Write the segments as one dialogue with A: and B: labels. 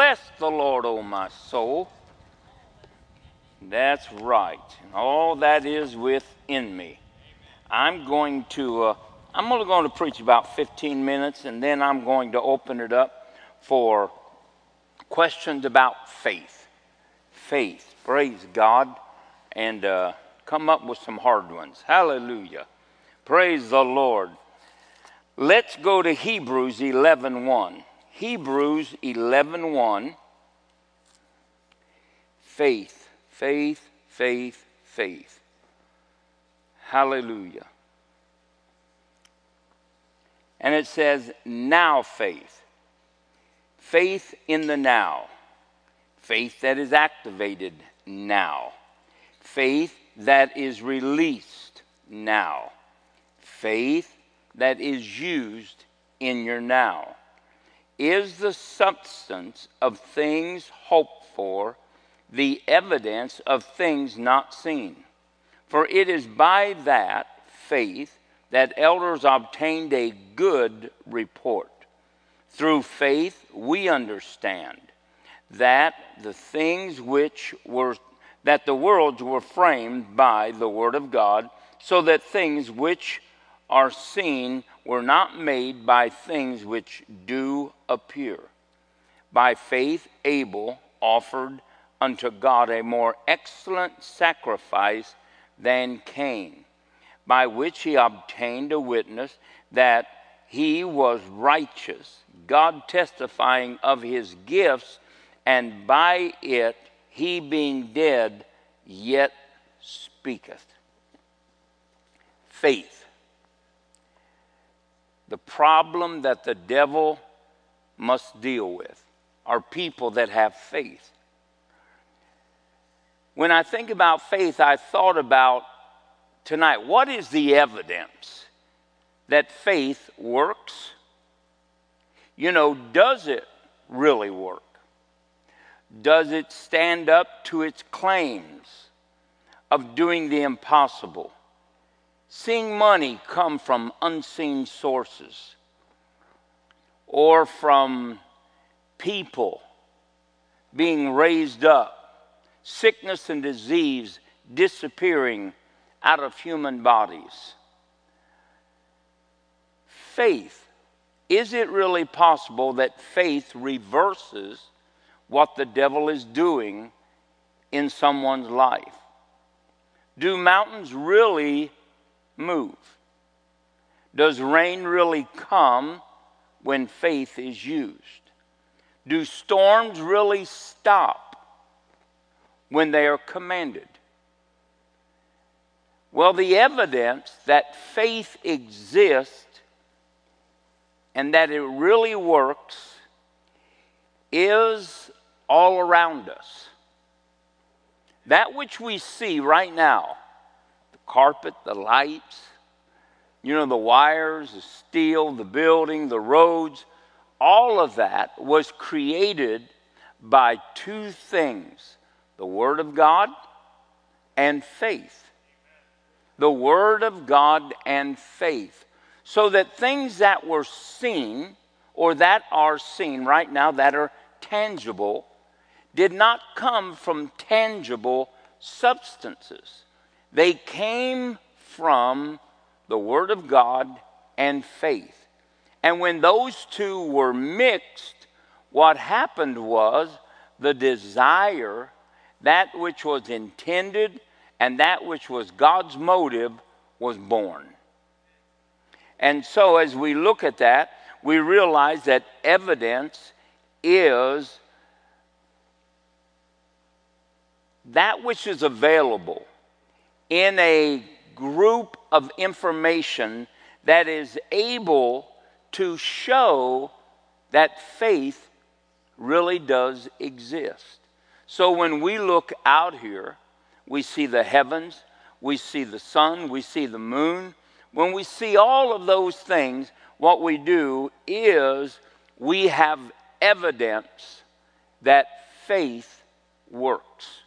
A: Bless the Lord, O my soul. That's right. All that is within me. I'm going to uh, I'm only going to preach about 15 minutes, and then I'm going to open it up for questions about faith. Faith, praise God, and uh, come up with some hard ones. Hallelujah. Praise the Lord. Let's go to Hebrews 11:1. 1. Hebrews 11:1. 1. Faith, faith, faith, faith. Hallelujah. And it says, now faith. Faith in the now. Faith that is activated now. Faith that is released now. Faith that is used in your now. Is the substance of things hoped for, the evidence of things not seen. For it is by that faith that elders obtained a good report. Through faith, we understand that the things which were that the worlds were framed by the word of God, so that things which are seen were not made by things which do appear. By faith, Abel offered unto God a more excellent sacrifice than Cain by which he obtained a witness that he was righteous, God testifying of his gifts, and by it he being dead yet speaketh. Faith. The problem that the devil must deal with are people that have faith. When I think about faith, I thought about tonight what is the evidence that faith works? You know, does it really work? Does it stand up to its claims of doing the impossible? Seeing money come from unseen sources or from people being raised up, sickness and disease disappearing out of human bodies. Faith. Is it really possible that faith reverses what the devil is doing in someone's life? Do mountains really move? Does rain really come when faith is used? Do storms really stop when they are commanded? Well, the evidence that faith exists and that it really works is all around us. That which we see right now carpet, the lights, you know, the wires, the steel, the building, the roads all of that was created by two things the Word of God and faith the Word of God and faith, so that things that were seen or that are seen right now that are tangible did not come from tangible substances. They came from the Word of God and faith. And when those two were mixed, what happened was the desire, that which was intended and that which was God's motive was born. And so, as we look at that, we realize that evidence is that which is available in a group of information that is able to show that faith really does exist. So when we look out here, we see the heavens, we see the sun, we see the moon. When we see all of those things, what we do is we have evidence that faith works.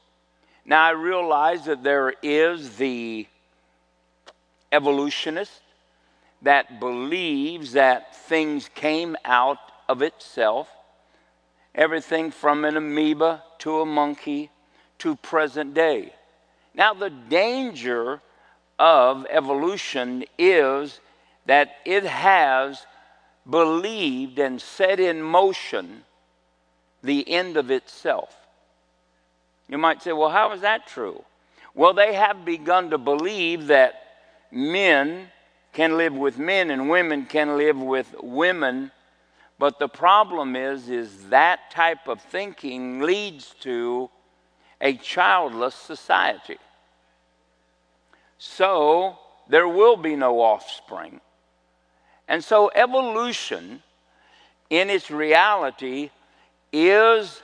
A: Now, I realize that there is the evolutionist that believes that things came out of itself everything from an amoeba to a monkey to present day. Now, the danger of evolution is that it has believed and set in motion the end of itself. You might say, well, how is that true? Well, they have begun to believe that men can live with men and women can live with women. But the problem is, is that type of thinking leads to a childless society. So there will be no offspring. And so evolution, in its reality, is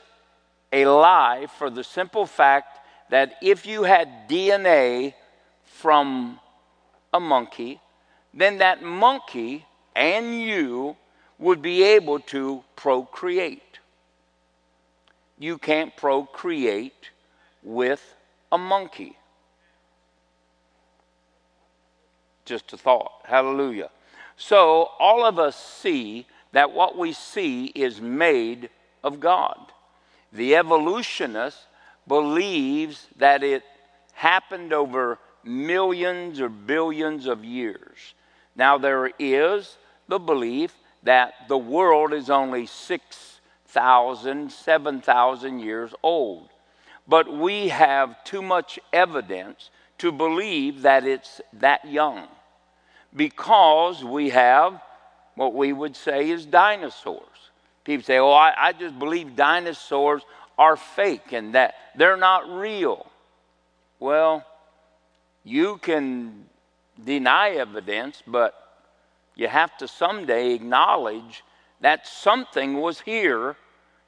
A: a lie for the simple fact that if you had DNA from a monkey, then that monkey and you would be able to procreate. You can't procreate with a monkey. Just a thought. Hallelujah. So, all of us see that what we see is made of God. The evolutionist believes that it happened over millions or billions of years. Now, there is the belief that the world is only 6,000, 7,000 years old. But we have too much evidence to believe that it's that young because we have what we would say is dinosaurs. People say, oh, I, I just believe dinosaurs are fake and that they're not real. Well, you can deny evidence, but you have to someday acknowledge that something was here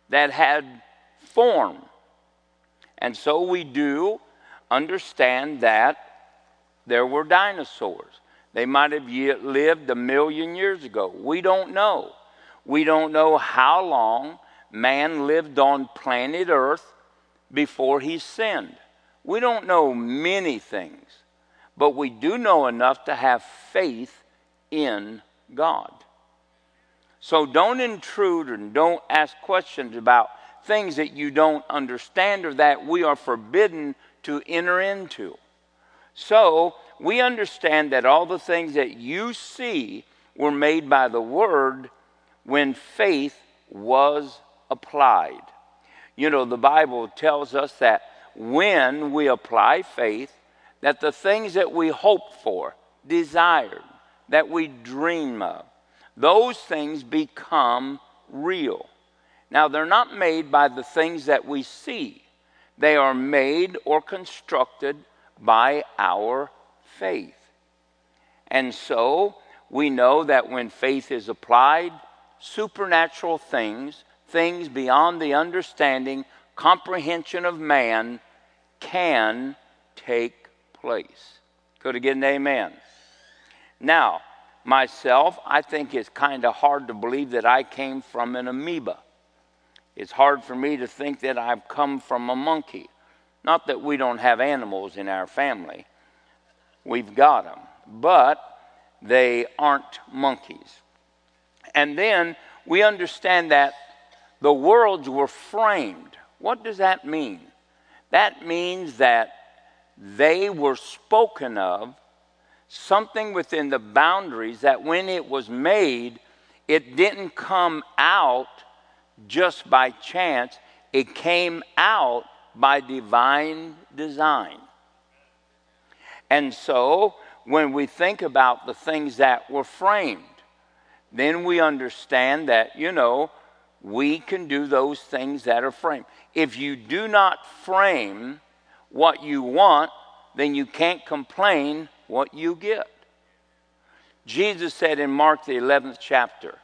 A: that had form. And so we do understand that there were dinosaurs. They might have lived a million years ago. We don't know. We don't know how long man lived on planet Earth before he sinned. We don't know many things, but we do know enough to have faith in God. So don't intrude and don't ask questions about things that you don't understand or that we are forbidden to enter into. So we understand that all the things that you see were made by the Word when faith was applied. You know, the Bible tells us that when we apply faith, that the things that we hope for, desired, that we dream of, those things become real. Now, they're not made by the things that we see, they are made or constructed by our faith. And so, we know that when faith is applied, supernatural things, things beyond the understanding, comprehension of man, can take place. Could again, get an amen? Now, myself, I think it's kind of hard to believe that I came from an amoeba. It's hard for me to think that I've come from a monkey. Not that we don't have animals in our family, we've got them, but they aren't monkeys. And then we understand that the worlds were framed. What does that mean? That means that they were spoken of, something within the boundaries that when it was made, it didn't come out just by chance, it came out by divine design. And so, when we think about the things that were framed, then we understand that, you know, we can do those things that are framed. If you do not frame what you want, then you can't complain what you get. Jesus said in Mark, the 11th chapter,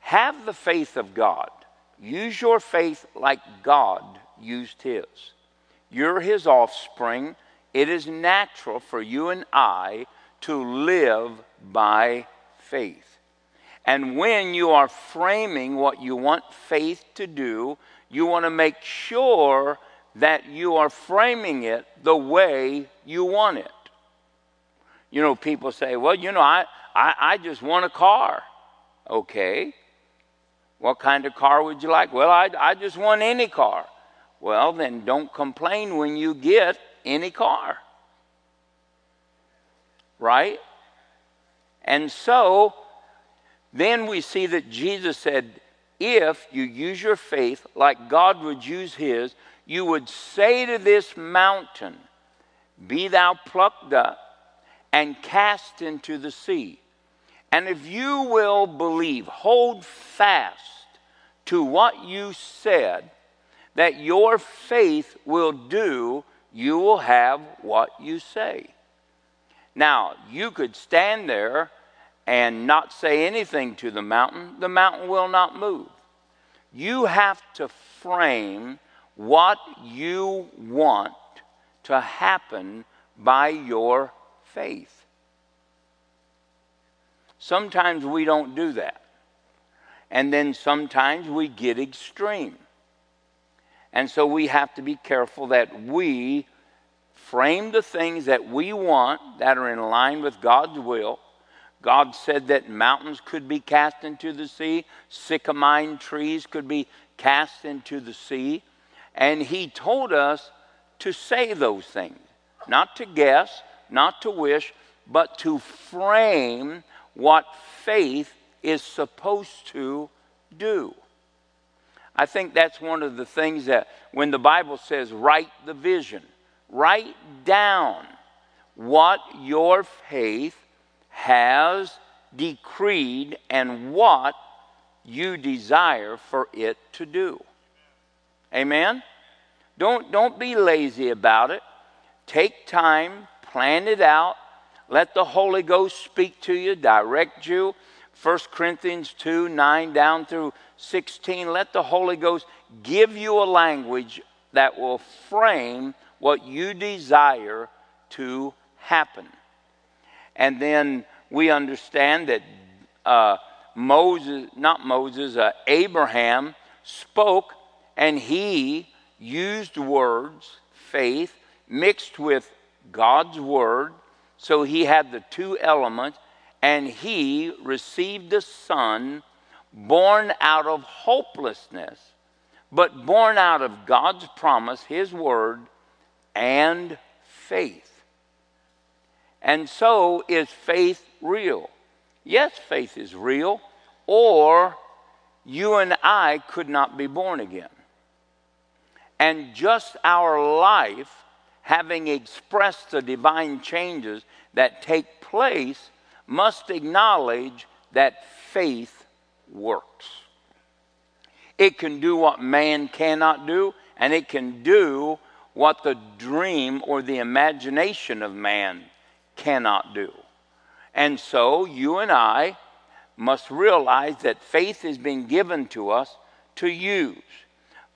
A: Have the faith of God. Use your faith like God used his. You're his offspring. It is natural for you and I to live by faith. And when you are framing what you want faith to do, you want to make sure that you are framing it the way you want it. You know, people say, well, you know, I, I, I just want a car. Okay. What kind of car would you like? Well, I, I just want any car. Well, then don't complain when you get any car. Right? And so, then we see that Jesus said, if you use your faith like God would use his, you would say to this mountain, Be thou plucked up and cast into the sea. And if you will believe, hold fast to what you said, that your faith will do, you will have what you say. Now, you could stand there and not say anything to the mountain, the mountain will not move. You have to frame what you want to happen by your faith. Sometimes we don't do that. And then sometimes we get extreme. And so we have to be careful that we frame the things that we want that are in line with God's will. God said that mountains could be cast into the sea, sycamine trees could be cast into the sea. And He told us to say those things, not to guess, not to wish, but to frame what faith is supposed to do. I think that's one of the things that when the Bible says write the vision, write down what your faith has decreed and what you desire for it to do. Amen? Don't, don't be lazy about it. Take time, plan it out, let the Holy Ghost speak to you, direct you. 1 Corinthians 2 9 down through 16. Let the Holy Ghost give you a language that will frame what you desire to happen. And then we understand that uh, Moses, not Moses, uh, Abraham spoke and he used words, faith, mixed with God's word. So he had the two elements, and he received a son born out of hopelessness, but born out of God's promise, his word, and faith. And so is faith real? Yes, faith is real, or you and I could not be born again. And just our life, having expressed the divine changes that take place, must acknowledge that faith works. It can do what man cannot do, and it can do what the dream or the imagination of man cannot do. And so you and I must realize that faith has been given to us to use.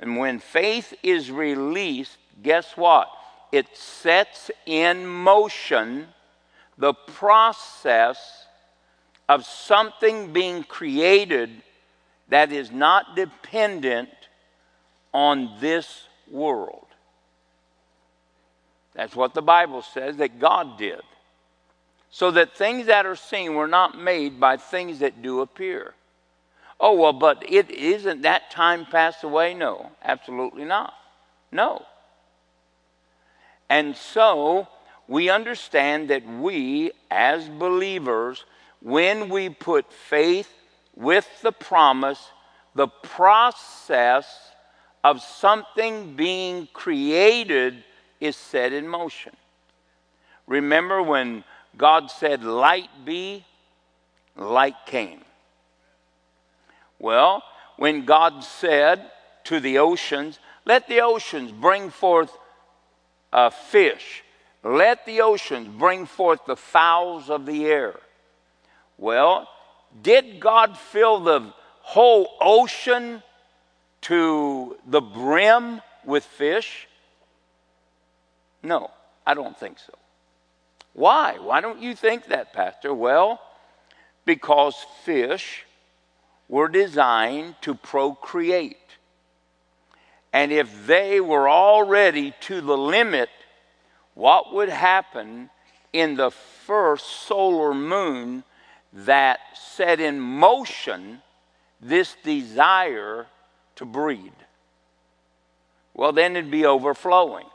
A: And when faith is released, guess what? It sets in motion the process of something being created that is not dependent on this world. That's what the Bible says that God did. So that things that are seen were not made by things that do appear. Oh, well, but it isn't that time passed away? No, absolutely not. No. And so we understand that we, as believers, when we put faith with the promise, the process of something being created is set in motion. Remember when God said, Light be, light came. Well, when God said to the oceans, Let the oceans bring forth a fish, let the oceans bring forth the fowls of the air. Well, did God fill the whole ocean to the brim with fish? No, I don't think so. Why? Why don't you think that, Pastor? Well, because fish were designed to procreate. And if they were already to the limit what would happen in the first solar moon that set in motion this desire to breed? Well, then it'd be overflowing.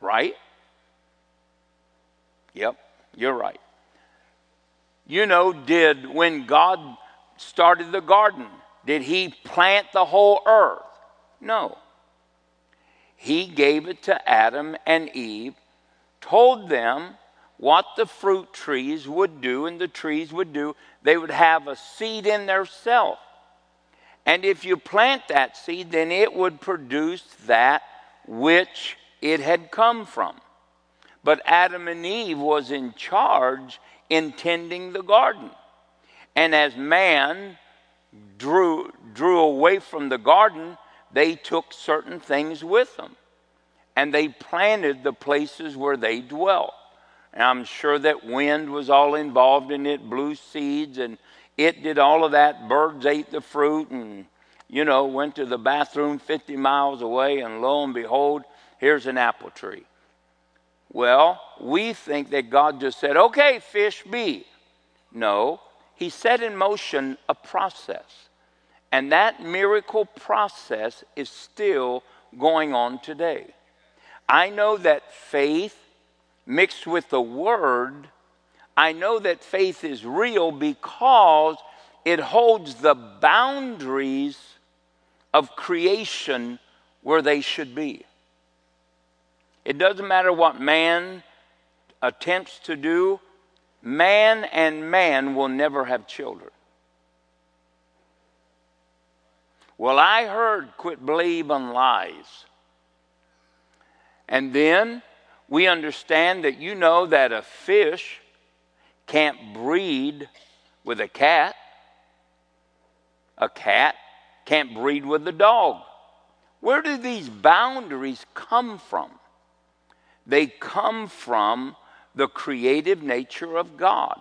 A: Right? Yep, you're right. You know, did when God started the garden, did he plant the whole earth? No. He gave it to Adam and Eve, told them what the fruit trees would do and the trees would do. They would have a seed in their self. And if you plant that seed, then it would produce that which it had come from. But Adam and Eve was in charge in tending the garden. And as man drew, drew away from the garden, they took certain things with them. And they planted the places where they dwelt. And I'm sure that wind was all involved in it, blew seeds, and it did all of that. Birds ate the fruit and, you know, went to the bathroom 50 miles away, and lo and behold, here's an apple tree. Well, we think that God just said, okay, fish be. No, He set in motion a process. And that miracle process is still going on today. I know that faith mixed with the word, I know that faith is real because it holds the boundaries of creation where they should be. It doesn't matter what man attempts to do, man and man will never have children. Well, I heard quit believing lies. And then we understand that you know that a fish can't breed with a cat, a cat can't breed with a dog. Where do these boundaries come from? They come from the creative nature of God.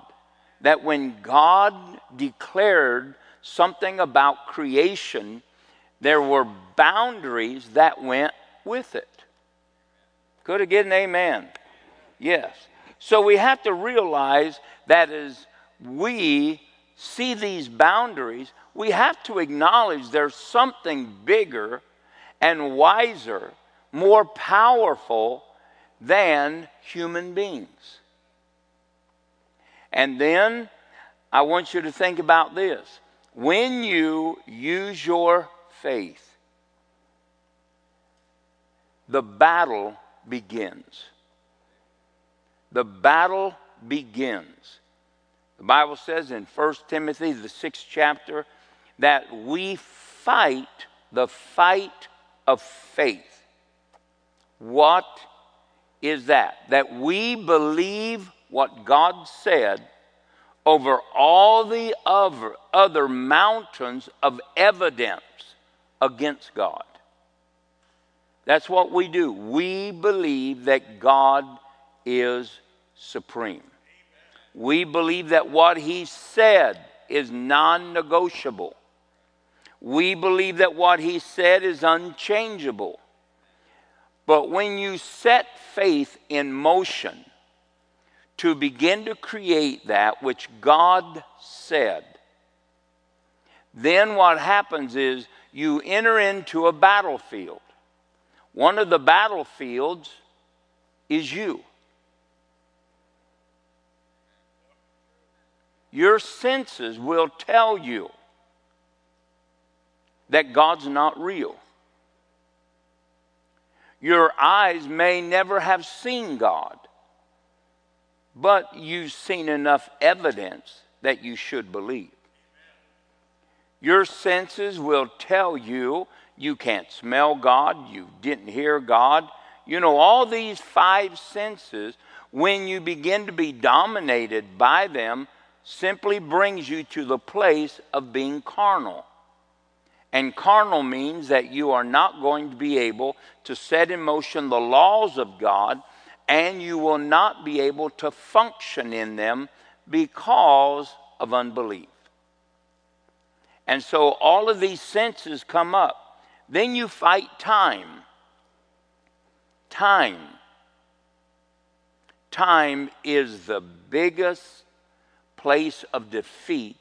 A: That when God declared something about creation, there were boundaries that went with it. Could I get an amen? Yes. So we have to realize that as we see these boundaries, we have to acknowledge there's something bigger and wiser, more powerful than human beings. And then I want you to think about this. When you use your faith, the battle begins. The battle begins. The Bible says in 1 Timothy, the sixth chapter, that we fight the fight of faith. What is that? That we believe what God said over all the other, other mountains of evidence against God. That's what we do. We believe that God is supreme. We believe that what He said is non negotiable. We believe that what He said is unchangeable. But when you set faith in motion to begin to create that which God said, then what happens is you enter into a battlefield. One of the battlefields is you. Your senses will tell you that God's not real. Your eyes may never have seen God, but you've seen enough evidence that you should believe. Your senses will tell you you can't smell God, you didn't hear God. You know, all these five senses, when you begin to be dominated by them, simply brings you to the place of being carnal. And carnal means that you are not going to be able to set in motion the laws of God, and you will not be able to function in them because of unbelief. And so all of these senses come up. Then you fight time. Time. Time is the biggest place of defeat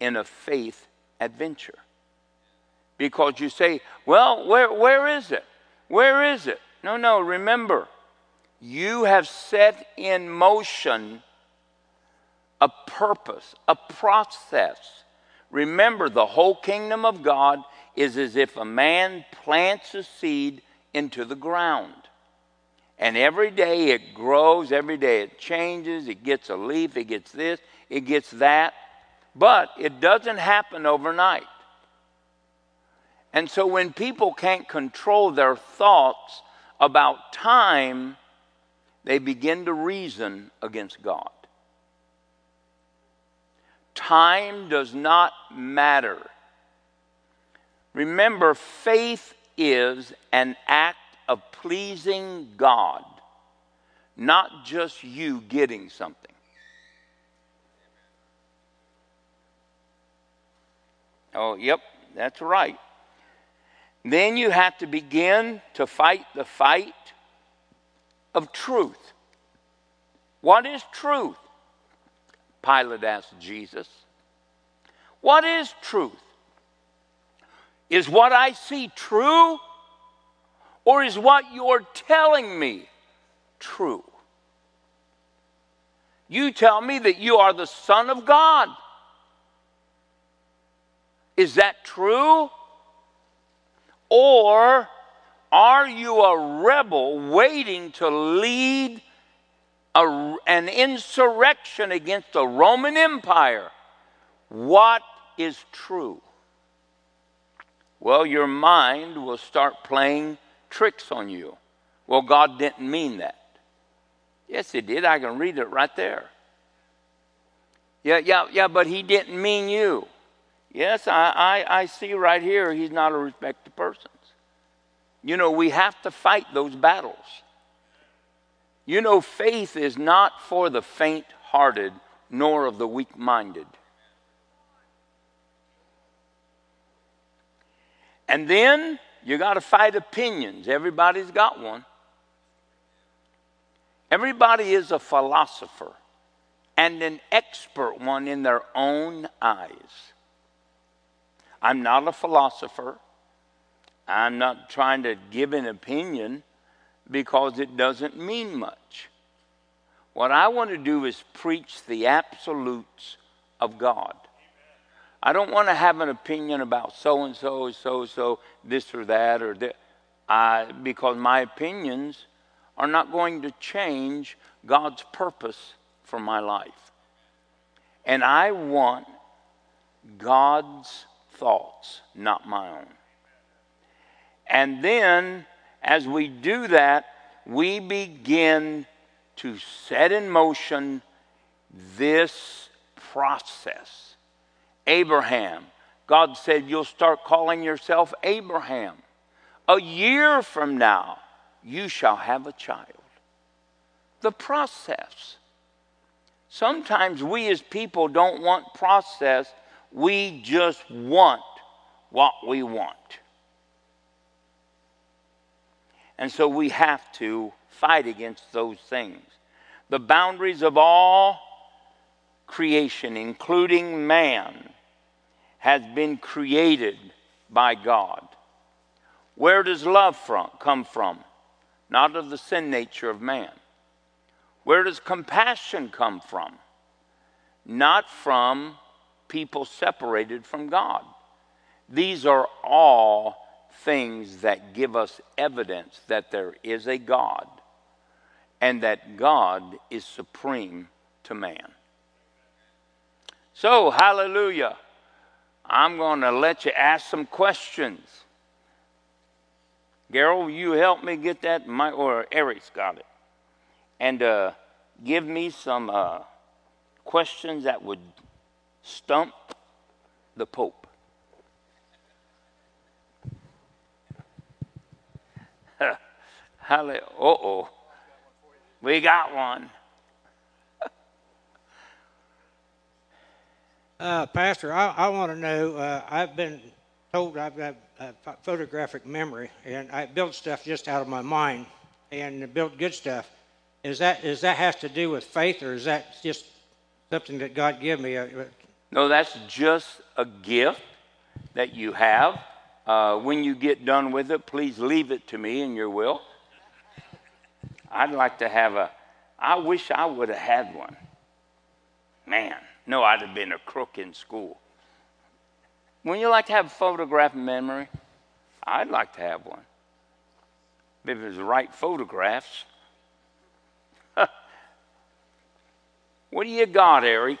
A: in a faith adventure. Because you say, well, where, where is it? Where is it? No, no, remember, you have set in motion a purpose, a process. Remember, the whole kingdom of God is as if a man plants a seed into the ground. And every day it grows, every day it changes, it gets a leaf, it gets this, it gets that. But it doesn't happen overnight. And so when people can't control their thoughts about time, they begin to reason against God. Time does not matter. Remember, faith is an act of pleasing God, not just you getting something. Oh, yep, that's right. Then you have to begin to fight the fight of truth. What is truth? Pilate asked Jesus. What is truth? Is what I see true? Or is what you're telling me true? You tell me that you are the Son of God. Is that true? Or are you a rebel waiting to lead a, an insurrection against the Roman Empire. What is true? Well, your mind will start playing tricks on you. Well, God didn't mean that. Yes, He did. I can read it right there. Yeah, yeah, yeah, but He didn't mean you. Yes, I, I, I see right here He's not a respected person. You know, we have to fight those battles. You know, faith is not for the faint hearted nor of the weak minded. And then you got to fight opinions. Everybody's got one. Everybody is a philosopher and an expert one in their own eyes. I'm not a philosopher. I'm not trying to give an opinion because it doesn't mean much. What I want to do is preach the absolutes of God. I don't want to have an opinion about so and so, so so, this or that or that, I, because my opinions are not going to change God's purpose for my life. And I want God's thoughts, not my own. And then as we do that, we begin to set in motion this process. Abraham, God said, You'll start calling yourself Abraham. A year from now, you shall have a child. The process. Sometimes we as people don't want process, we just want what we want. And so we have to fight against those things. The boundaries of all creation, including man, has been created by God. Where does love from, come from? Not of the sin nature of man. Where does compassion come from? Not from people separated from God. These are all things that give us evidence that there is a God and that God is supreme to man. So, hallelujah. I'm going to let you ask some questions. Gerald, you help me get that? My, or Eric's got it. And uh, give me some uh, questions that would stump the Pope. Hallelujah. Uh oh. We got one.
B: uh, Pastor, I, I want to know. Uh, I've been told I've got a photographic memory, and I build stuff just out of my mind, and build good stuff. Is that is that has to do with faith, or is that just something that God gave me?
A: No, that's just a gift that you have. Uh, when you get done with it, please leave it to me in your will. I'd like to have a, I wish I would have had one. Man, no, I'd have been a crook in school. When you like to have a photograph memory, I'd like to have one. If it was the right photographs. what do you got, Eric?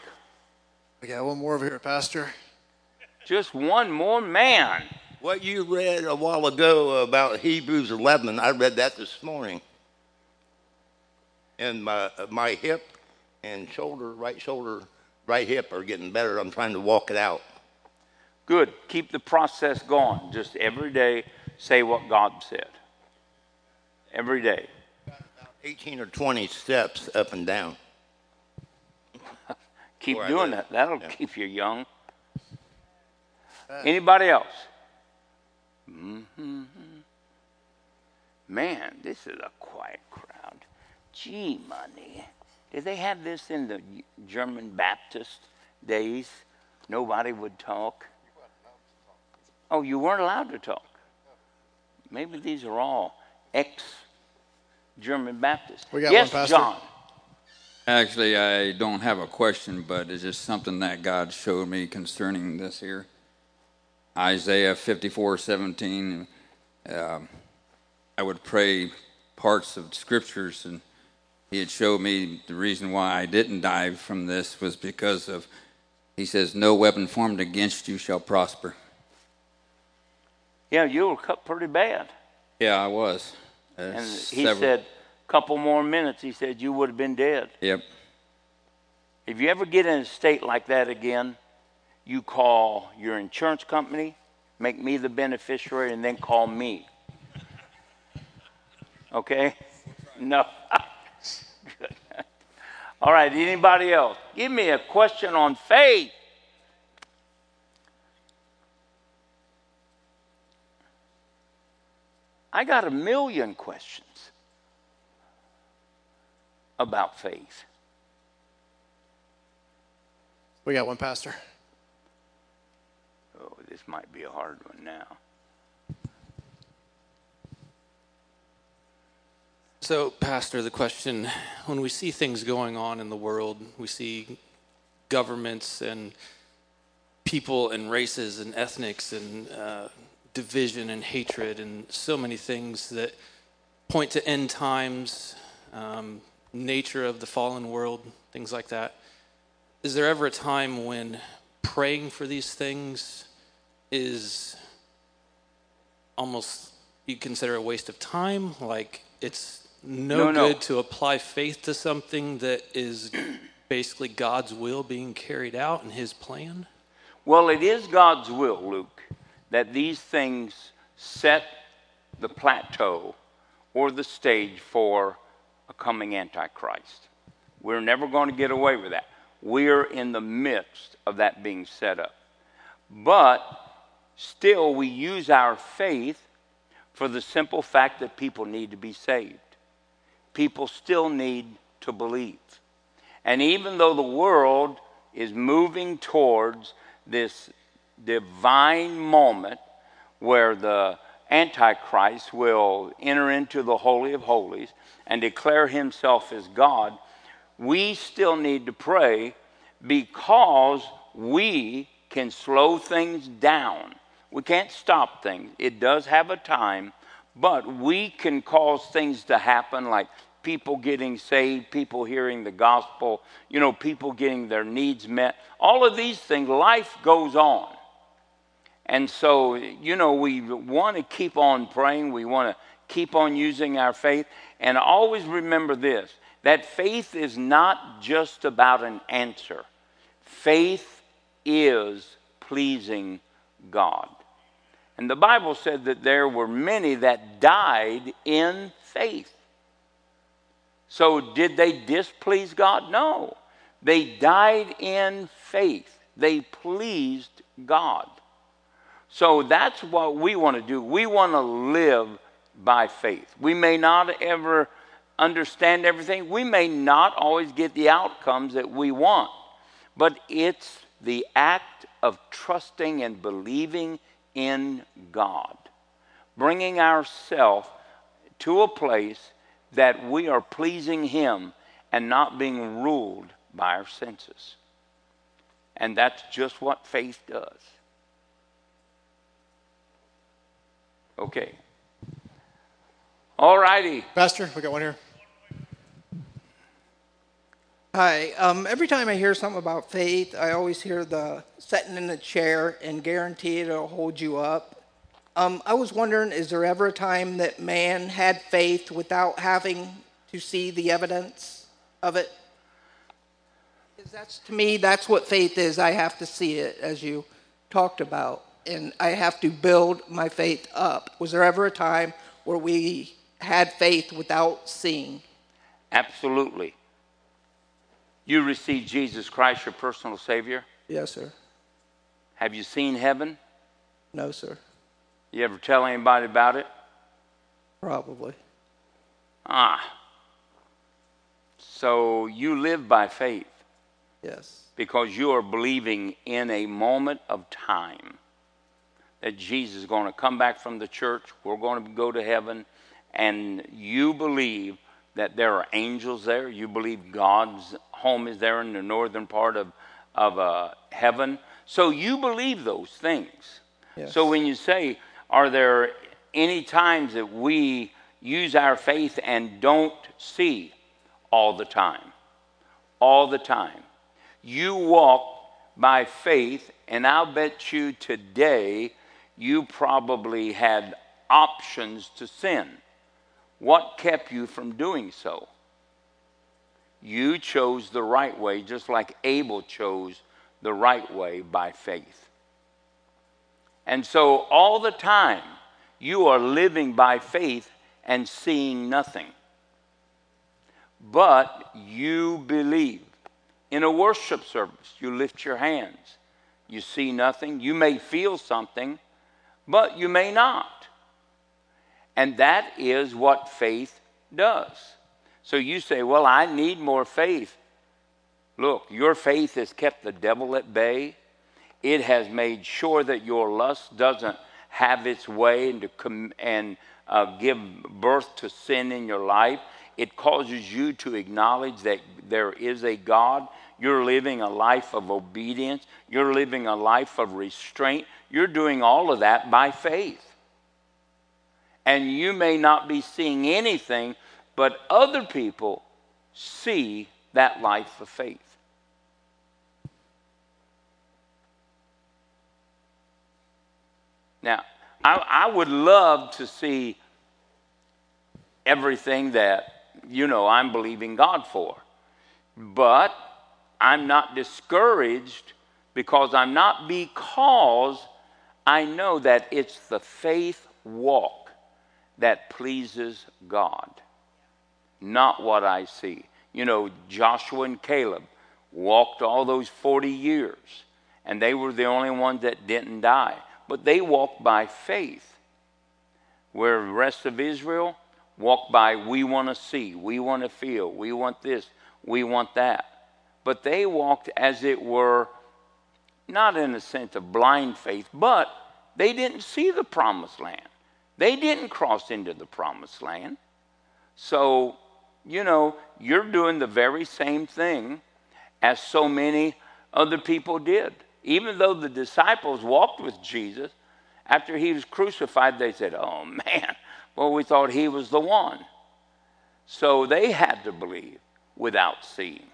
C: We got one more over here, Pastor.
A: Just one more man.
D: What you read a while ago about Hebrews 11, I read that this morning. And my, my hip and shoulder, right shoulder, right hip are getting better. I'm trying to walk it out.
A: Good. Keep the process going. Just every day say what God said. Every day.
D: About 18 or 20 steps up and down.
A: Keep
D: Where
A: doing that. That'll
D: Yeah.
A: keep you young. Anybody else? hmm Man, this is a quiet crowd. Gee, money. Did they have this in the German Baptist days? Nobody would talk. Oh, you weren't allowed to talk. Maybe these are all ex German Baptists.
C: We got
A: yes,
C: one, Pastor.
A: John.
E: Actually, I don't have a question, but it's just something that God showed me concerning this here. Isaiah 54 17. Um, I would pray parts of scriptures, and he had showed me the reason why I didn't die from this was because of, he says, No weapon formed against you shall prosper.
A: Yeah, you were cut pretty bad.
E: Yeah, I was. Uh,
A: And he
E: several-
A: said, couple more minutes, he said, you would have been dead.
E: Yep.
A: If you ever get in a state like that again, you call your insurance company, make me the beneficiary, and then call me. Okay? No. All right, anybody else? Give me a question on faith. I got a million questions about faith.
C: We got one, Pastor.
A: Oh, this might be a hard one now.
F: So, Pastor, the question when we see things going on in the world, we see governments and people and races and ethnics and uh, division and hatred and so many things that point to end times, um, nature of the fallen world, things like that. Is there ever a time when praying for these things is almost you consider a waste of time? Like it's no,
A: No, no.
F: good to apply faith to something that is basically God's will being carried out in His plan?
A: Well, it is God's will, Luke, that these things set the plateau or the stage for a coming Antichrist. We're never going to get away with that. We're in the midst of that being set up. But still, we use our faith for the simple fact that people need to be saved. People still need to believe. And even though the world is moving towards this divine moment where the Antichrist will enter into the Holy of Holies and declare himself as God, we still need to pray because we can slow things down. We can't stop things. It does have a time, but we can cause things to happen like people getting saved, people hearing the gospel, you know, people getting their needs met. All of these things, life goes on. And so, you know, we want to keep on praying. We want to keep on using our faith. And always remember this that faith is not just about an answer, faith is pleasing God. And the Bible said that there were many that died in faith. So, did they displease God? No. They died in faith, they pleased God. So that's what we want to do. We want to live by faith. We may not ever understand everything, we may not always get the outcomes that we want, but it's the act of trusting and believing in God, bringing ourselves to a place that we are pleasing Him and not being ruled by our senses. And that's just what faith does. Okay. All righty.
C: Pastor, we got one here.
G: Hi. Um, every time I hear something about faith, I always hear the sitting in the chair and guarantee it'll hold you up. Um, I was wondering, is there ever a time that man had faith without having to see the evidence of it? 'Cause that's to me, that's what faith is. I have to see it, as you talked about, and I have to build my faith up. Was there ever a time where we had faith without seeing?
A: Absolutely. You received Jesus Christ, your personal Savior.
G: Yes, sir.
A: Have you seen heaven?
G: No, sir.
A: You ever tell anybody about it?
G: Probably.
A: Ah. So you live by faith
G: Yes.
A: because you are believing in a moment of time that Jesus is going to come back from the church, we're going to go to heaven, and you believe that there are angels there. You believe God's home is there in the northern part of, of uh, heaven. So you believe those things.
G: Yes.
A: So when you say, are there any times that we use our faith and don't see all the time? All the time. You walk by faith, and I'll bet you today you probably had options to sin. What kept you from doing so? You chose the right way, just like Abel chose the right way by faith. And so, all the time, you are living by faith and seeing nothing. But you believe. In a worship service, you lift your hands. You see nothing. You may feel something, but you may not. And that is what faith does. So you say, Well, I need more faith. Look, your faith has kept the devil at bay. It has made sure that your lust doesn't have its way and, com- and uh, give birth to sin in your life. It causes you to acknowledge that there is a God. You're living a life of obedience. You're living a life of restraint. You're doing all of that by faith. And you may not be seeing anything, but other people see that life of faith. Now, I, I would love to see everything that, you know, I'm believing God for. But I'm not discouraged because I'm not because I know that it's the faith walk that pleases God, not what I see. You know, Joshua and Caleb walked all those 40 years, and they were the only ones that didn't die. But they walked by faith, where the rest of Israel walked by, we want to see, we want to feel, we want this, we want that. But they walked as it were, not in a sense of blind faith, but they didn't see the promised land. They didn't cross into the promised land. So, you know, you're doing the very same thing as so many other people did. Even though the disciples walked with Jesus, after he was crucified, they said, Oh man, well, we thought he was the one. So they had to believe without seeing.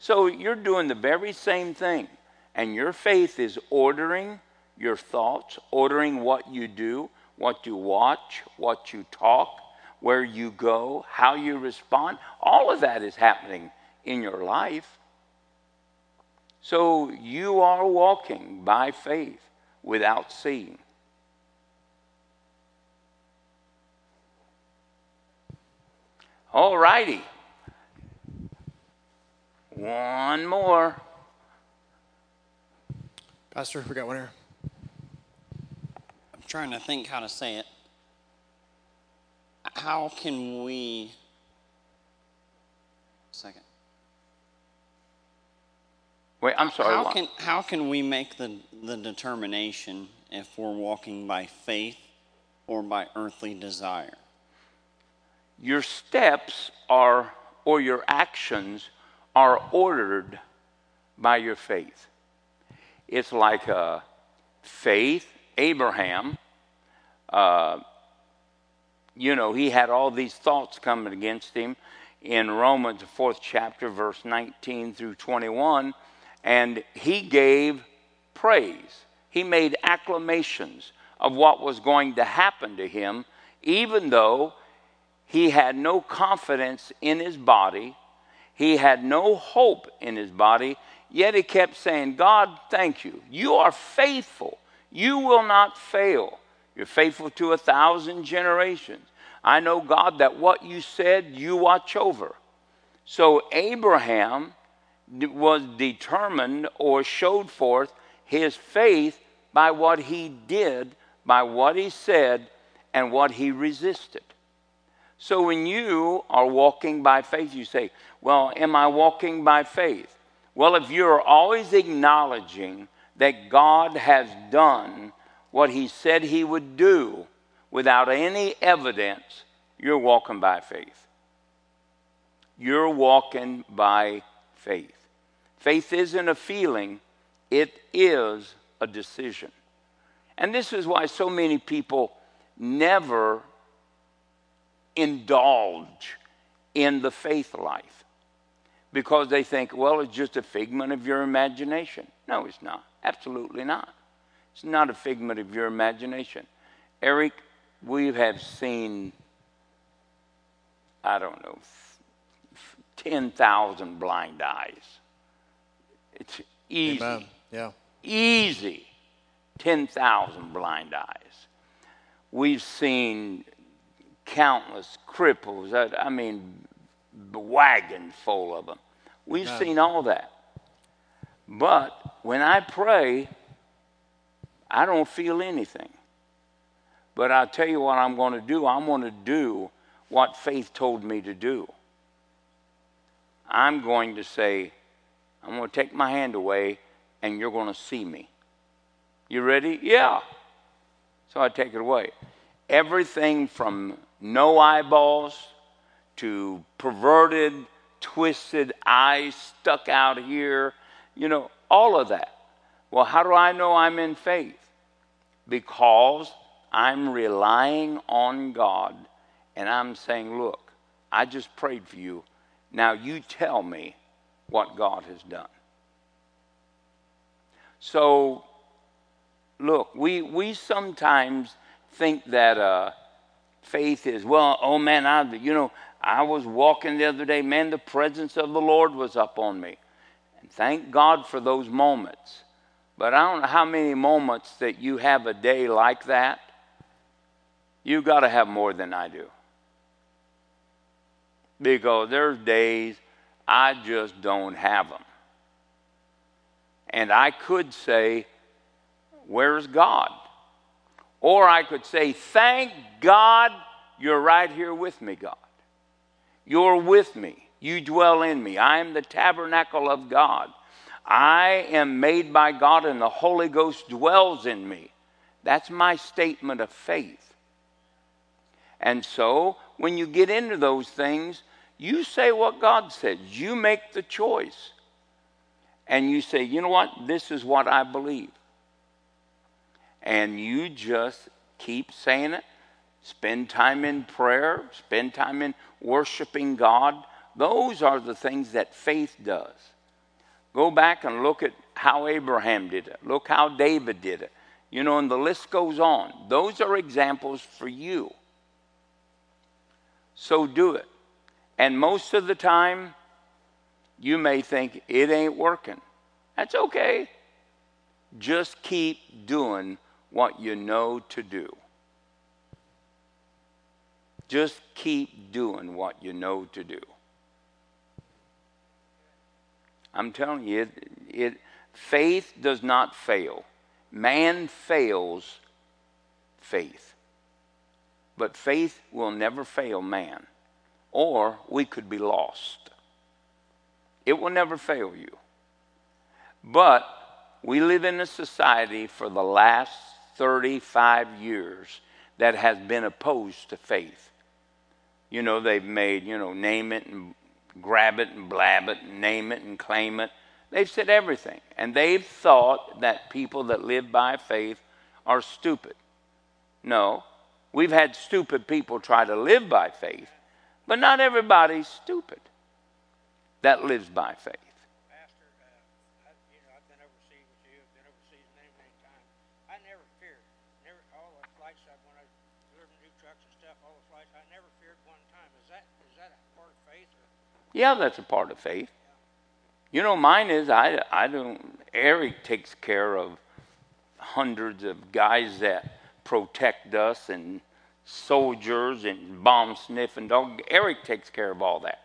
A: So you're doing the very same thing. And your faith is ordering your thoughts, ordering what you do, what you watch, what you talk, where you go, how you respond. All of that is happening in your life. So you are walking by faith without seeing. All righty. One more.
C: Pastor, we got one here.
H: I'm trying to think how to say it. How can we. Second.
A: Wait, I'm sorry.
H: How
A: what?
H: can, how can we make the, the determination if we're walking by faith or by earthly desire?
A: your steps are, or your actions are ordered by your faith. It's like uh, faith, Abraham, uh, you know, he had all these thoughts coming against him in Romans, fourth chapter, verse 19 through 21, and he gave praise. He made acclamations of what was going to happen to him, even though he had no confidence in his body, he had no hope in his body, yet he kept saying, God, thank you. You are faithful. You will not fail. You're faithful to a thousand generations. I know, God, that what you said, you watch over. So Abraham was determined or showed forth his faith by what he did, by what he said, and what he resisted. So when you are walking by faith, you say, Well, am I walking by faith? Well, if you're always acknowledging that God has done what he said he would do without any evidence, you're walking by faith. You're walking by faith. Faith isn't a feeling, it is a decision. And this is why so many people never indulge in the faith life because they think, well, it's just a figment of your imagination. No, it's not. Absolutely not. It's not a figment of your imagination. Eric, we have seen, I don't know, 10,000 blind eyes. It's easy.
C: Amen. Yeah.
A: Easy. 10,000 blind eyes. We've seen countless cripples. I, I mean, wagon full of them. We've seen all that. But when I pray, I don't feel anything. But I'll tell you what I'm going to do. I'm going to do what faith told me to do. I'm going to say, I'm going to take my hand away and you're going to see me. You ready? Yeah. So I take it away. Everything from no eyeballs to perverted, twisted eyes stuck out here, you know, all of that. Well, how do I know I'm in faith? Because I'm relying on God and I'm saying, look, I just prayed for you. Now you tell me what God has done. So, look, we, we sometimes think that uh, faith is, well, oh man, I, you know, I was walking the other day, man, the presence of the Lord was up on me. And thank God for those moments. But I don't know how many moments that you have a day like that. You got to have more than I do. Because there's days I just don't have them. And I could say, Where's God? Or I could say, Thank God you're right here with me, God. You're with me. You dwell in me. I am the tabernacle of God. I am made by God, and the Holy Ghost dwells in me. That's my statement of faith. And so, when you get into those things, you say what God says. You make the choice. And you say, you know what? This is what I believe. And you just keep saying it. Spend time in prayer, spend time in worshiping God. Those are the things that faith does. Go back and look at how Abraham did it. Look how David did it. You know, and the list goes on. Those are examples for you. So do it. And most of the time, you may think it ain't working. That's okay. Just keep doing what you know to do. Just keep doing what you know to do. I'm telling you, it, it, faith does not fail. Man fails faith. But faith will never fail man, or we could be lost. It will never fail you. But we live in a society for the last 35 years that has been opposed to faith. You know, they've made, you know, name it and grab it and blab it and name it and claim it. They've said everything. And they've thought that people that live by faith are stupid. No, we've had stupid people try to live by faith, but not everybody's stupid that lives by faith.
B: Pastor, uh, I, you know, I've been overseas with you. I've been overseas many, many times. I never feared. Never all the flights I when I drove new trucks and stuff, all the flights, I never feared one time. Is that is that a part of faith? Or?
A: Yeah, that's a part of faith. You know, mine is I, I don't. Eric takes care of hundreds of guys that protect us and soldiers and bomb sniffing dog. Eric takes care of all that.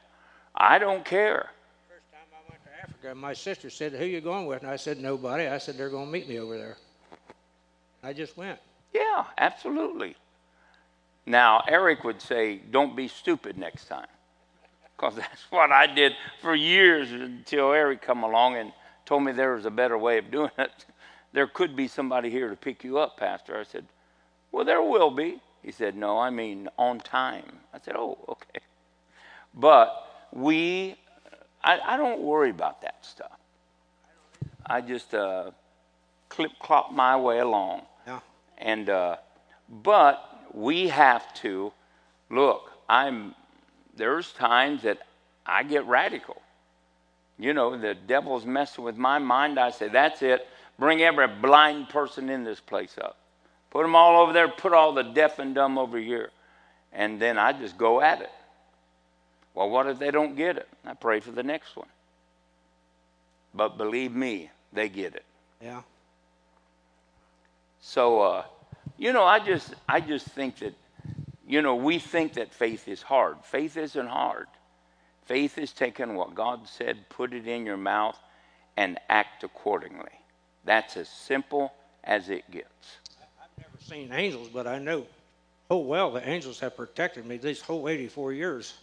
A: I don't care.
B: First time I went to Africa, my sister said, "Who you going with?" And I said, "Nobody." I said, "They're going to meet me over there." I just went.
A: Yeah, absolutely. Now, Eric would say, don't be stupid next time. Because that's what I did for years until Eric come along and told me there was a better way of doing it. There could be somebody here to pick you up, Pastor. I said, well, there will be. He said, no, I mean on time. I said, oh, okay. But we, I, I don't worry about that stuff. I just uh, clip clop my way along.
B: Yeah.
A: And uh, but we have to look. I'm there's times that I get radical. You know, the devil's messing with my mind. I say, that's it. Bring every blind person in this place up. Put them all over there. Put all the deaf and dumb over here. And then I just go at it. Well, what if they don't get it? I pray for the next one. But believe me, they get it.
B: Yeah.
A: So, uh, you know, I just, I just think that, you know, we think that faith is hard. Faith isn't hard. Faith is taking what God said, put it in your mouth, and act accordingly. That's as simple as it gets.
B: I've never seen angels, but I know oh well the angels have protected me these whole 84 years.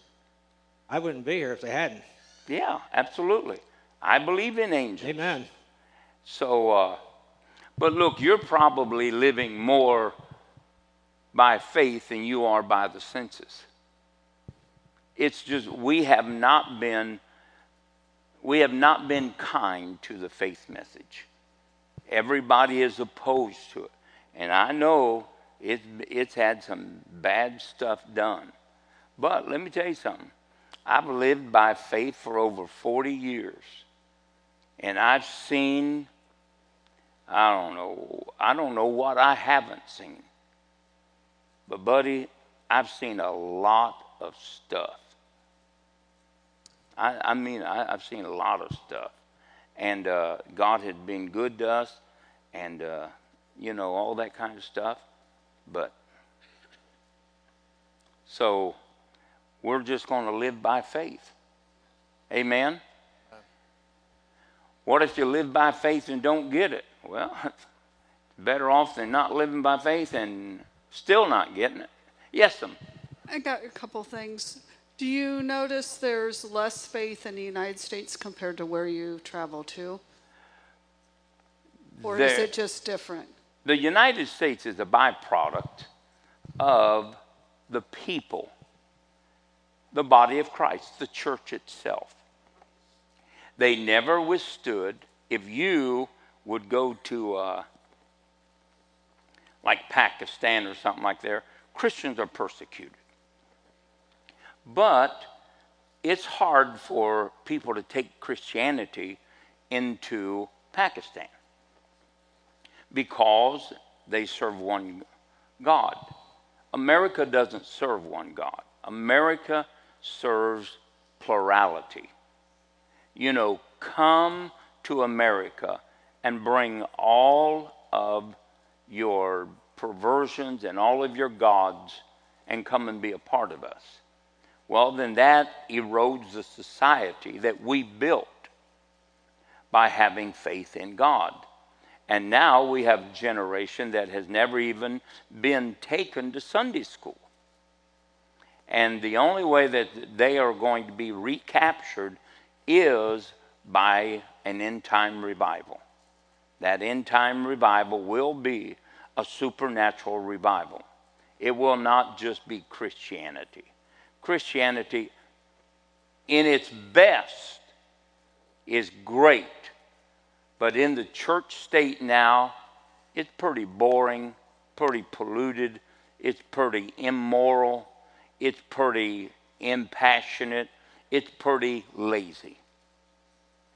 B: I wouldn't be here if they hadn't.
A: Yeah, absolutely. I believe in angels.
B: Amen.
A: So, uh, but look, you're probably living more by faith than you are by the senses. It's just we have not been we have not been kind to the faith message. Everybody is opposed to it. And I know it's, it's had some bad stuff done. But let me tell you something. I've lived by faith for over 40 years. And I've seen, I don't know, I don't know what I haven't seen. But, buddy, I've seen a lot of stuff. I, I mean, I, have seen a lot of stuff. And uh, God has been good to us and, uh, you know, all that kind of stuff. But, so, we're just going to live by faith. Amen? What if you live by faith and don't get it? Well, better off than not living by faith and still not getting it. Yes, them.
I: I got a couple things. Do you notice there's less faith in the United States compared to where you travel to? Or is it just different?
A: The United States is a byproduct of the people, the body of Christ, the church itself. They never withstood. If you would go to uh, like Pakistan or something like there, Christians are persecuted. But it's hard for people to take Christianity into Pakistan because they serve one God. America doesn't serve one God. America serves plurality. You know, come to America and bring all of your perversions and all of your gods and come and be a part of us. Well, then that erodes the society that we built by having faith in God. And now we have a generation that has never even been taken to Sunday school. And the only way that they are going to be recaptured is by an end time revival. That end time revival will be a supernatural revival. It will not just be Christianity. Christianity, in its best, is great, but in the church state now, it's pretty boring, pretty polluted, it's pretty immoral, it's pretty impassionate, it's pretty lazy.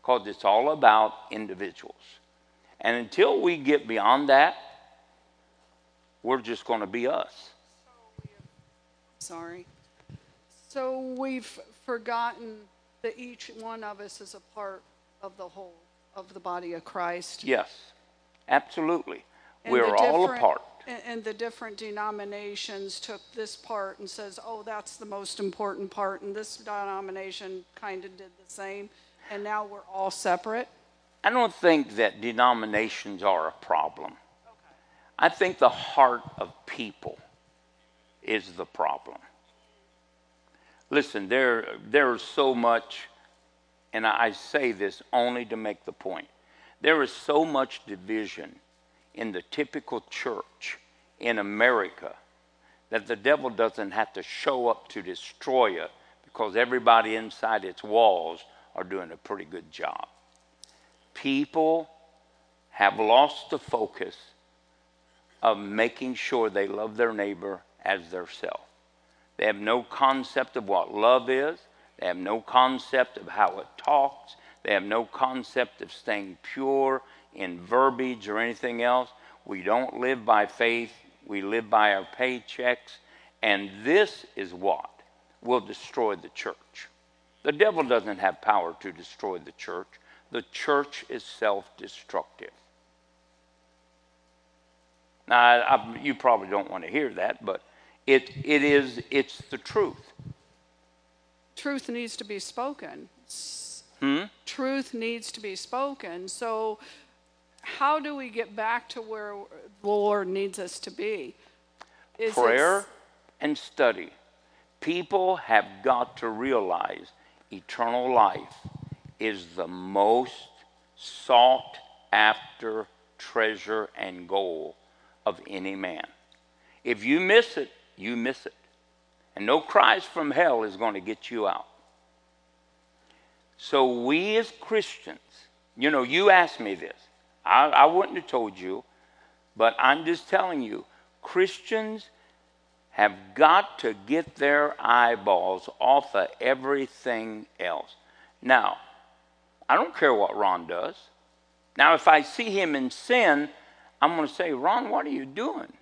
A: Because it's all about individuals. And until we get beyond that, we're just going to be us.
I: Sorry. So we've forgotten that each one of us is a part of the whole of the body of Christ.
A: Yes, absolutely.
I: And
A: We're all a part.
I: And, and the different denominations took this part and says, oh, that's the most important part, and this denomination kind of did the same, and now we're all separate.
A: I don't think that denominations are a problem. I think the heart of people is the problem. Listen, there, there is so much, and I say this only to make the point. There is so much division in the typical church in America that the devil doesn't have to show up to destroy it because everybody inside its walls are doing a pretty good job. People have lost the focus of making sure they love their neighbor as their self. They have no concept of what love is. They have no concept of how it talks. They have no concept of staying pure in verbiage or anything else. We don't live by faith, we live by our paychecks. And this is what will destroy the church. The devil doesn't have power to destroy the church, the church is self destructive. Now, I, I, you probably don't want to hear that, but it, it is, it's the truth.
I: Truth needs to be spoken.
A: Hmm?
I: Truth needs to be spoken. So, how do we get back to where the Lord needs us to be? Is
A: Prayer and study. People have got to realize eternal life is the most sought after treasure and goal of any man. If you miss it, you miss it. And no cries from hell is going to get you out. So, we as Christians, you know, you asked me this. I, I wouldn't have told you, but I'm just telling you Christians have got to get their eyeballs off of everything else. Now, I don't care what Ron does. Now, if I see him in sin, I'm going to say, Ron, what are you doing?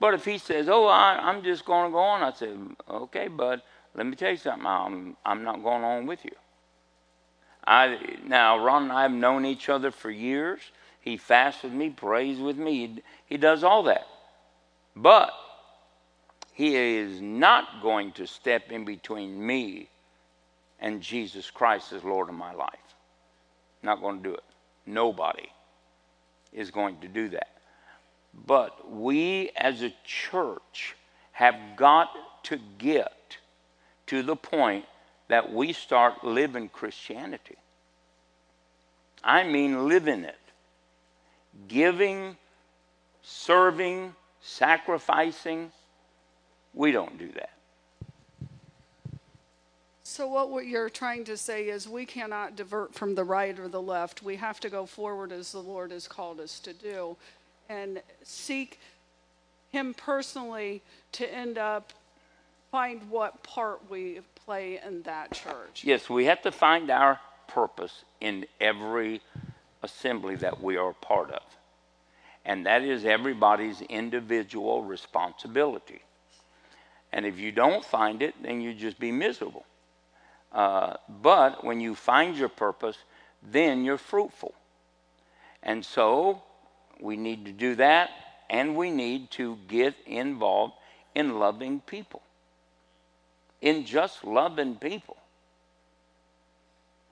A: But if he says, Oh, I, I'm just going to go on, I say, Okay, bud, let me tell you something. I'm, I'm not going on with you. I, now, Ron and I have known each other for years. He fasts with me, prays with me, he, he does all that. But he is not going to step in between me and Jesus Christ as Lord of my life. Not going to do it. Nobody is going to do that. But we as a church have got to get to the point that we start living Christianity. I mean, living it. Giving, serving, sacrificing. We don't do that.
I: So, what you're trying to say is we cannot divert from the right or the left. We have to go forward as the Lord has called us to do and seek Him personally to end up, find what part we play in that church.
A: Yes, we have to find our purpose in every assembly that we are part of. And that is everybody's individual responsibility. And if you don't find it, then you just be miserable. Uh, but when you find your purpose, then you're fruitful. And so we need to do that, and we need to get involved in loving people, in just loving people.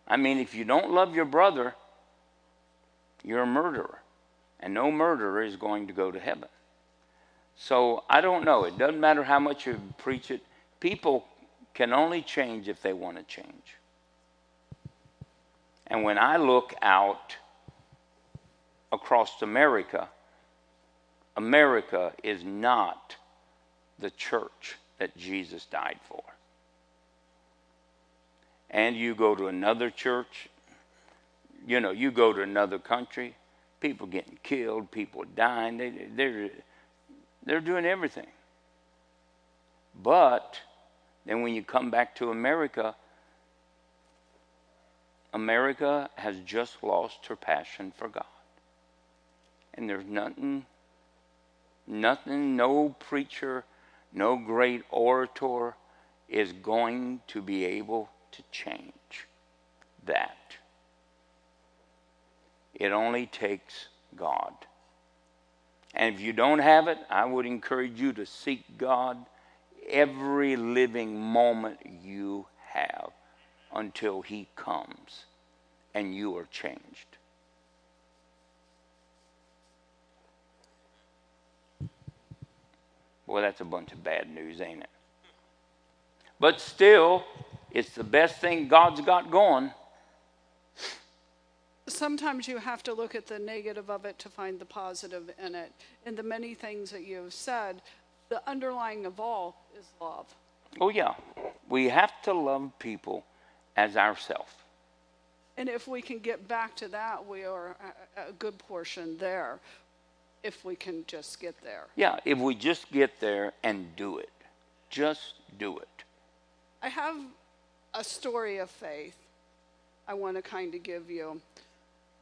A: I mean, if you don't love your brother, you're a murderer, and no murderer is going to go to heaven. So I don't know. It doesn't matter how much you preach it. People can only change if they want to change. And when I look out across America, America is not the church that Jesus died for. And you go to another church, you know, you go to another country, people getting killed, people dying, they, they're, they're doing everything. But then when you come back to America, America has just lost her passion for God. And there's nothing, nothing, no preacher, no great orator is going to be able to change that. It only takes God. And if you don't have it, I would encourage you to seek God every living moment you have until He comes and you are changed. Boy, that's a bunch of bad news, ain't it? But still, it's the best thing God's got going.
I: Sometimes you have to look at the negative of it to find the positive in it. And the many things that you have said, the underlying of all is love.
A: Oh, yeah. We have to love people as ourselves.
I: And if we can get back to that, we are a, good portion there. If we can just get there.
A: Yeah, if we just get there and do it. Just do it.
I: I have a story of faith I want to kind of give you.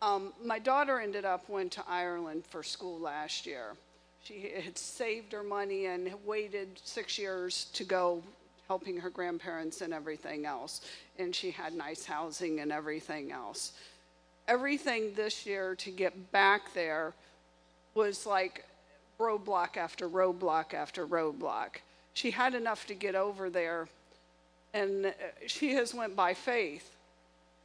I: Um, my daughter ended up went to Ireland for school last year. She had saved her money and waited six years to go helping her grandparents and everything else. And she had nice housing and everything else. Everything this year to get back there was like roadblock after roadblock after roadblock. She had enough to get over there, and uh, she has went by faith.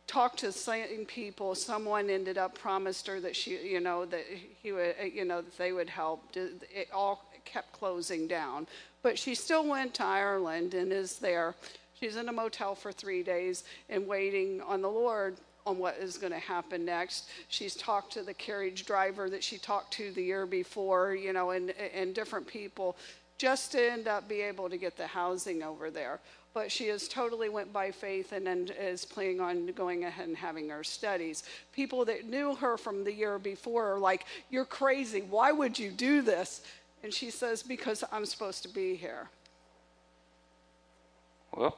I: Talked to the same people. Someone ended up promised her that she, you know, that he would, uh, you know, that they would help. It all kept closing down, but she still went to Ireland and is there. She's in a motel for three days and waiting on the Lord on what is going to happen next. She's talked to the carriage driver that she talked to the year before, you know, and, and different people just to end up be able to get the housing over there. But she has totally went by faith and, and is planning on going ahead and having her studies. People that knew her from the year before are like, "You're crazy. Why would you do this?" And she says, "Because I'm supposed to be here."
A: Well,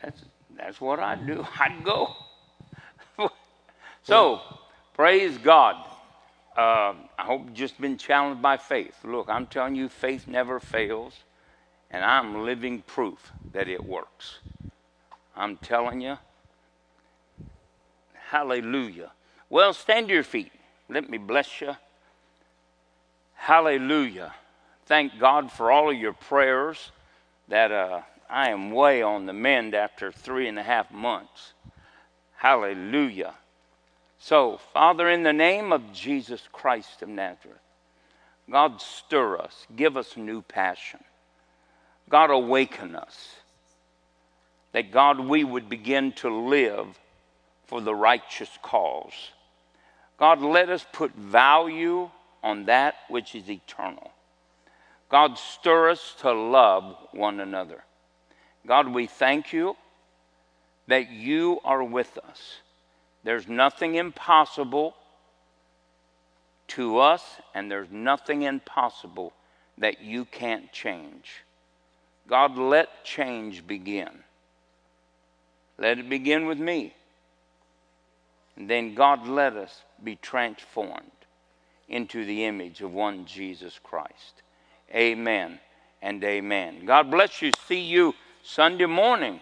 A: that's that's what I'd do. I'd go. so, praise God. Uh, I hope you've just been challenged by faith. Look, I'm telling you, faith never fails, and I'm living proof that it works. I'm telling you. Hallelujah. Well, stand to your feet. Let me bless you. Hallelujah. Thank God for all of your prayers that uh, I am way on the mend after three and a half months. Hallelujah. So, Father, in the name of Jesus Christ of Nazareth, God, stir us, give us new passion. God, awaken us. That, God, we would begin to live for the righteous cause. God, let us put value on that which is eternal. God, stir us to love one another. God, we thank you that you are with us. There's nothing impossible to us, and there's nothing impossible that you can't change. God, let change begin. Let it begin with me. And then, God, let us be transformed into the image of one Jesus Christ. Amen and amen. God bless you. See you Sunday morning